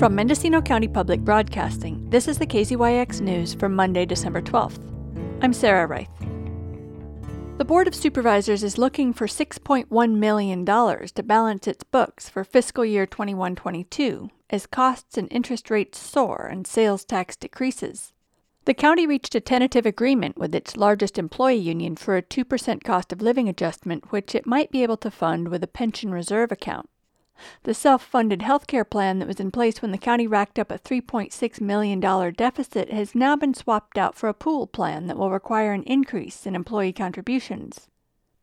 From Mendocino County Public Broadcasting, this is the KZYX News for Monday, December 12th. I'm Sarah Reith. The Board of Supervisors is looking for $6.1 million to balance its books for fiscal year 21 22 as costs and interest rates soar and sales tax decreases. The county reached a tentative agreement with its largest employee union for a 2% cost of living adjustment, which it might be able to fund with a pension reserve account. The self funded health care plan that was in place when the county racked up a $3.6 million deficit has now been swapped out for a pool plan that will require an increase in employee contributions.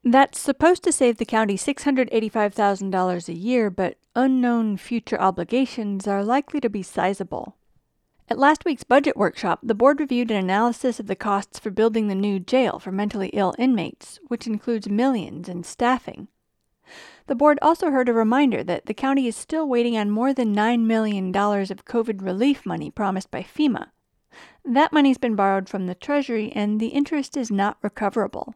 That's supposed to save the county $685,000 a year, but unknown future obligations are likely to be sizable. At last week's budget workshop, the board reviewed an analysis of the costs for building the new jail for mentally ill inmates, which includes millions in staffing. The board also heard a reminder that the county is still waiting on more than $9 million of COVID relief money promised by FEMA. That money's been borrowed from the Treasury and the interest is not recoverable.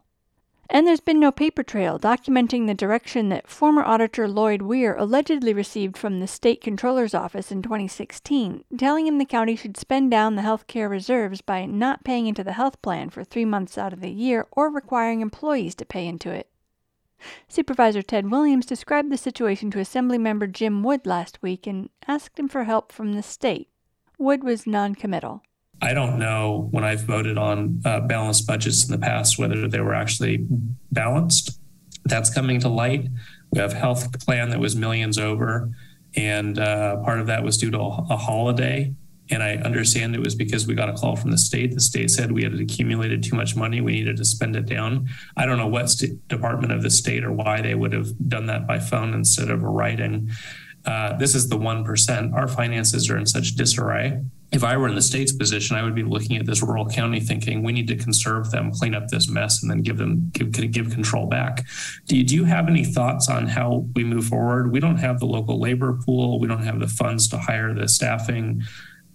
And there's been no paper trail documenting the direction that former auditor Lloyd Weer allegedly received from the state controller's office in 2016, telling him the county should spend down the health care reserves by not paying into the health plan for three months out of the year or requiring employees to pay into it. Supervisor Ted Williams described the situation to Assemblymember Jim Wood last week and asked him for help from the state. Wood was noncommittal. I don't know when I've voted on uh, balanced budgets in the past whether they were actually balanced. That's coming to light. We have health plan that was millions over, and uh, part of that was due to a holiday and I understand it was because we got a call from the state. The state said we had accumulated too much money. We needed to spend it down. I don't know what st- department of the state or why they would have done that by phone instead of writing. Uh, this is the 1%. Our finances are in such disarray. If I were in the state's position, I would be looking at this rural county thinking we need to conserve them, clean up this mess, and then give them give, give control back. Do you, do you have any thoughts on how we move forward? We don't have the local labor pool. We don't have the funds to hire the staffing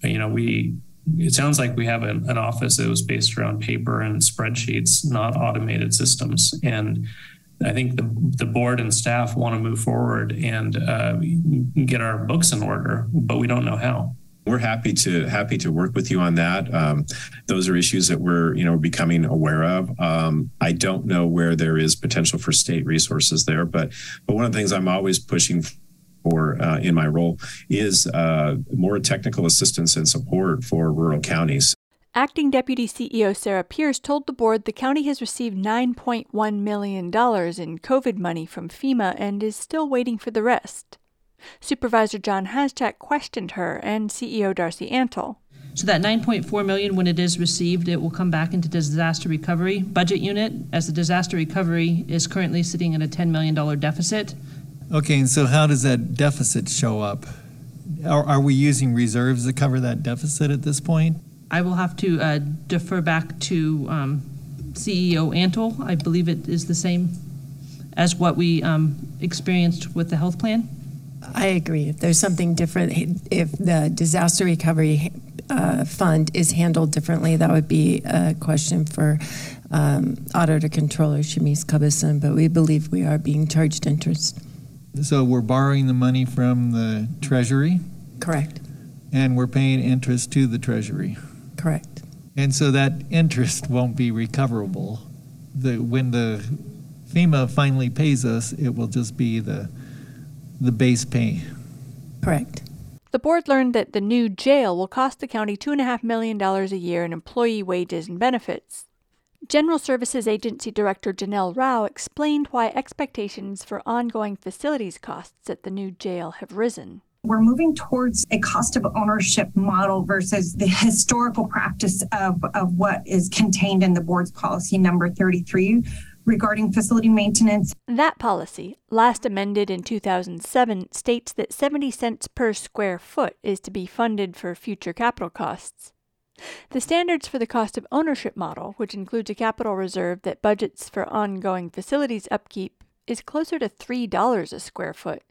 you know, we it sounds like we have an, an office that was based around paper and spreadsheets, not automated systems. And I think the, the board and staff want to move forward and uh, get our books in order, but we don't know how. We're happy to happy to work with you on that. Um, those are issues that we're you know becoming aware of. Um, I don't know where there is potential for state resources there, but but one of the things I'm always pushing for uh, in my role is uh, more technical assistance and support for rural counties. Acting Deputy CEO Sarah Pierce told the board the county has received $9.1 million in COVID money from FEMA and is still waiting for the rest. Supervisor John Haschak questioned her and CEO Darcy Antle. So that 9.4 million, when it is received, it will come back into disaster recovery budget unit, as the disaster recovery is currently sitting at a $10 million deficit. Okay, and so how does that deficit show up? Are, are we using reserves to cover that deficit at this point? I will have to uh, defer back to um, CEO Antle. I believe it is the same as what we um, experienced with the health plan. I agree. If there's something different, if the disaster recovery uh, fund is handled differently, that would be a question for um, Auditor Controller Chamise Cubbison, but we believe we are being charged interest. So we're borrowing the money from the Treasury? Correct. And we're paying interest to the Treasury? Correct. And so that interest won't be recoverable. The, when the FEMA finally pays us, it will just be the, the base pay. Correct. The board learned that the new jail will cost the county $2.5 million a year in employee wages and benefits. General Services Agency Director Janelle Rau explained why expectations for ongoing facilities costs at the new jail have risen. We're moving towards a cost of ownership model versus the historical practice of, of what is contained in the board's policy number 33 regarding facility maintenance. That policy, last amended in 2007, states that 70 cents per square foot is to be funded for future capital costs. The standards for the cost of ownership model, which includes a capital reserve that budgets for ongoing facilities upkeep, is closer to $3 a square foot.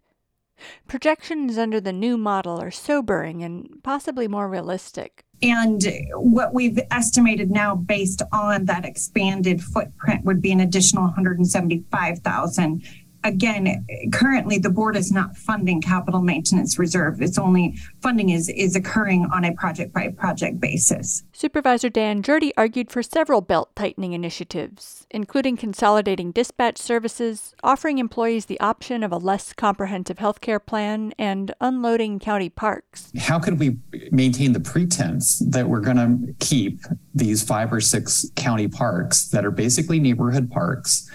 Projections under the new model are sobering and possibly more realistic. And what we've estimated now based on that expanded footprint would be an additional 175,000 again, currently the board is not funding capital maintenance reserve. It's only funding is, is occurring on a project by project basis. Supervisor Dan Gjerde argued for several belt tightening initiatives, including consolidating dispatch services, offering employees the option of a less comprehensive health care plan, and unloading county parks. How could we maintain the pretense that we're going to keep these five or six county parks that are basically neighborhood parks?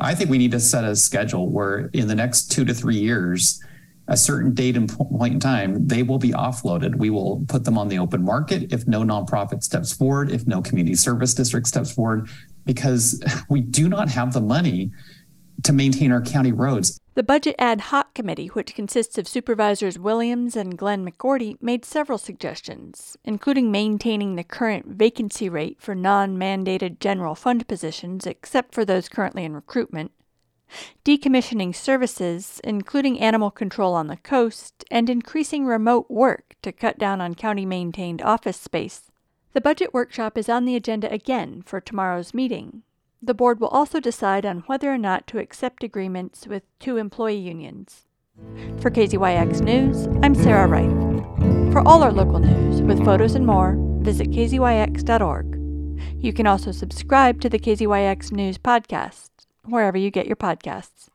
I think we need to set a schedule where in the next two to three years, a certain date and point in time, they will be offloaded. We will put them on the open market if no nonprofit steps forward, if no community service district steps forward, because we do not have the money to maintain our county roads. The Budget Ad Hoc Committee, which consists of Supervisors Williams and Glenn McGorty, made several suggestions, including maintaining the current vacancy rate for non mandated general fund positions, except for those currently in recruitment, decommissioning services, including animal control on the coast, and increasing remote work to cut down on county maintained office space. The budget workshop is on the agenda again for tomorrow's meeting, the board will also decide on whether or not to accept agreements with two employee unions. For KZYX News, I'm Sarah Reith. For all our local news, with photos and more, visit kzyx.org. You can also subscribe to the KZYX News podcast, wherever you get your podcasts.